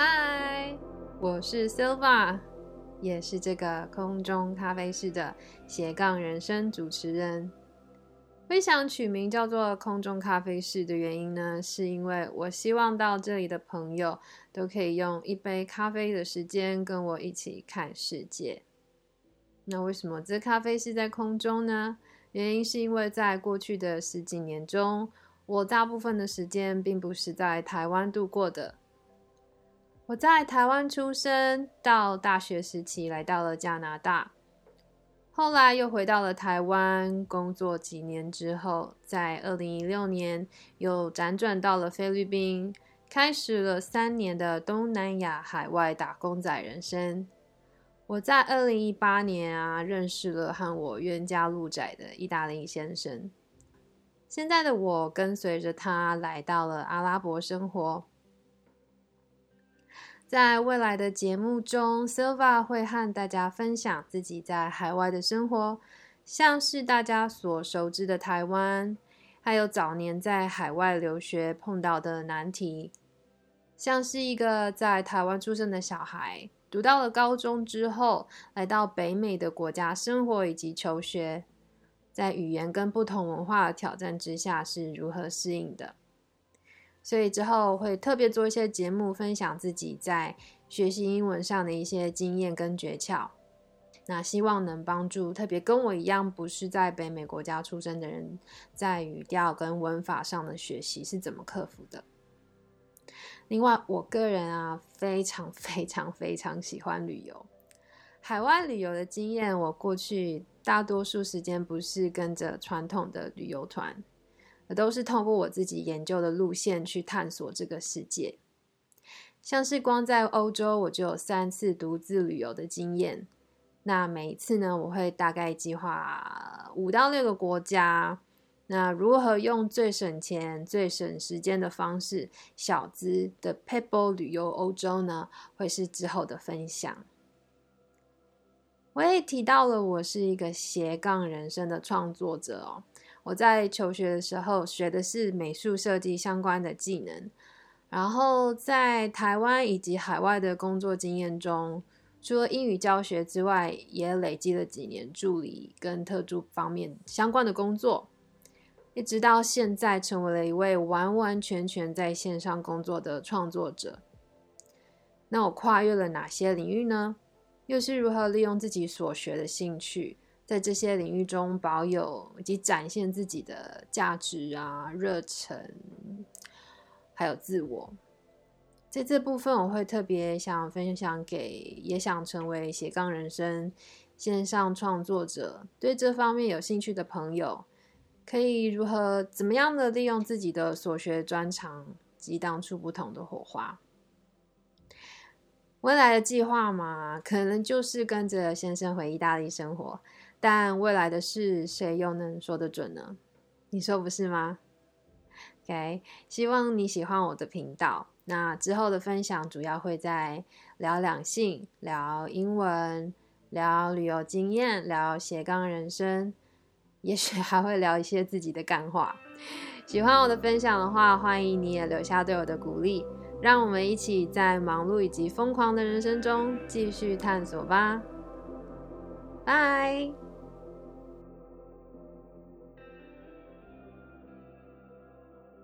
嗨，我是 Silva，也是这个空中咖啡室的斜杠人生主持人。分享取名叫做“空中咖啡室”的原因呢，是因为我希望到这里的朋友都可以用一杯咖啡的时间跟我一起看世界。那为什么这咖啡是在空中呢？原因是因为在过去的十几年中，我大部分的时间并不是在台湾度过的。我在台湾出生，到大学时期来到了加拿大，后来又回到了台湾工作几年之后，在二零一六年又辗转到了菲律宾，开始了三年的东南亚海外打工仔人生。我在二零一八年啊，认识了和我冤家路窄的意大利先生，现在的我跟随着他来到了阿拉伯生活。在未来的节目中，Silva 会和大家分享自己在海外的生活，像是大家所熟知的台湾，还有早年在海外留学碰到的难题，像是一个在台湾出生的小孩，读到了高中之后，来到北美的国家生活以及求学，在语言跟不同文化的挑战之下是如何适应的。所以之后会特别做一些节目，分享自己在学习英文上的一些经验跟诀窍。那希望能帮助特别跟我一样不是在北美国家出生的人，在语调跟文法上的学习是怎么克服的。另外，我个人啊，非常非常非常喜欢旅游。海外旅游的经验，我过去大多数时间不是跟着传统的旅游团。都是通过我自己研究的路线去探索这个世界，像是光在欧洲，我就有三次独自旅游的经验。那每一次呢，我会大概计划五到六个国家。那如何用最省钱、最省时间的方式，小资的 people 旅游欧洲呢？会是之后的分享。我也提到了，我是一个斜杠人生的创作者哦。我在求学的时候学的是美术设计相关的技能，然后在台湾以及海外的工作经验中，除了英语教学之外，也累积了几年助理跟特助方面相关的工作，一直到现在成为了一位完完全全在线上工作的创作者。那我跨越了哪些领域呢？又是如何利用自己所学的兴趣？在这些领域中保有及展现自己的价值啊、热忱，还有自我，在这部分我会特别想分享给也想成为斜杠人生线上创作者，对这方面有兴趣的朋友，可以如何怎么样的利用自己的所学专长，激荡出不同的火花。未来的计划嘛，可能就是跟着先生回意大利生活。但未来的事，谁又能说得准呢？你说不是吗？OK，希望你喜欢我的频道。那之后的分享主要会在聊两性、聊英文、聊旅游经验、聊斜杠人生，也许还会聊一些自己的干话。喜欢我的分享的话，欢迎你也留下对我的鼓励，让我们一起在忙碌以及疯狂的人生中继续探索吧。拜。